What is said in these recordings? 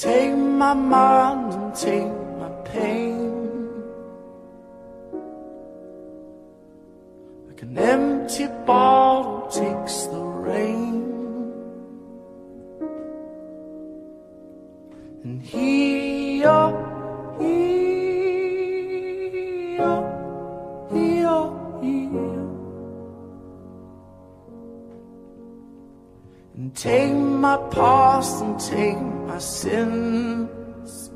Take my mind and take my pain. Like an empty bottle takes the rain. And here, And take my past and take my sins.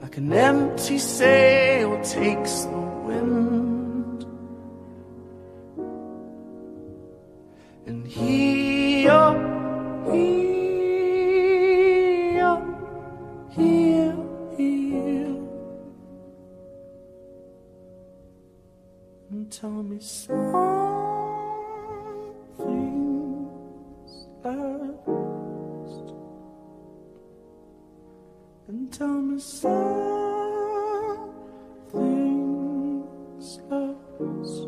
Like an empty sail takes the wind. And here, here, here, here. And tell me something's tell me something's last.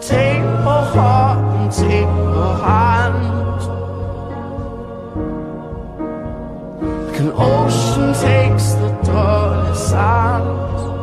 Take her heart and take ocean takes the tallest silence.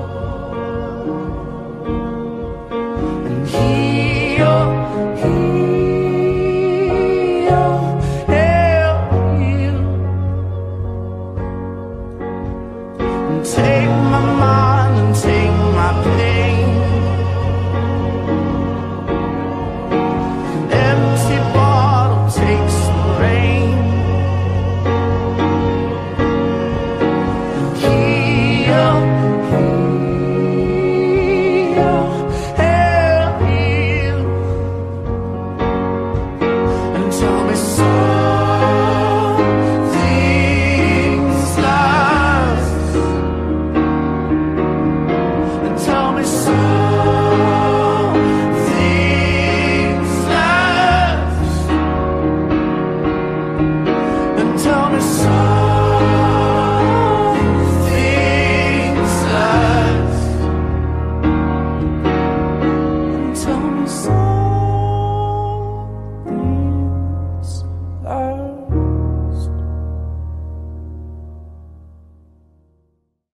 song.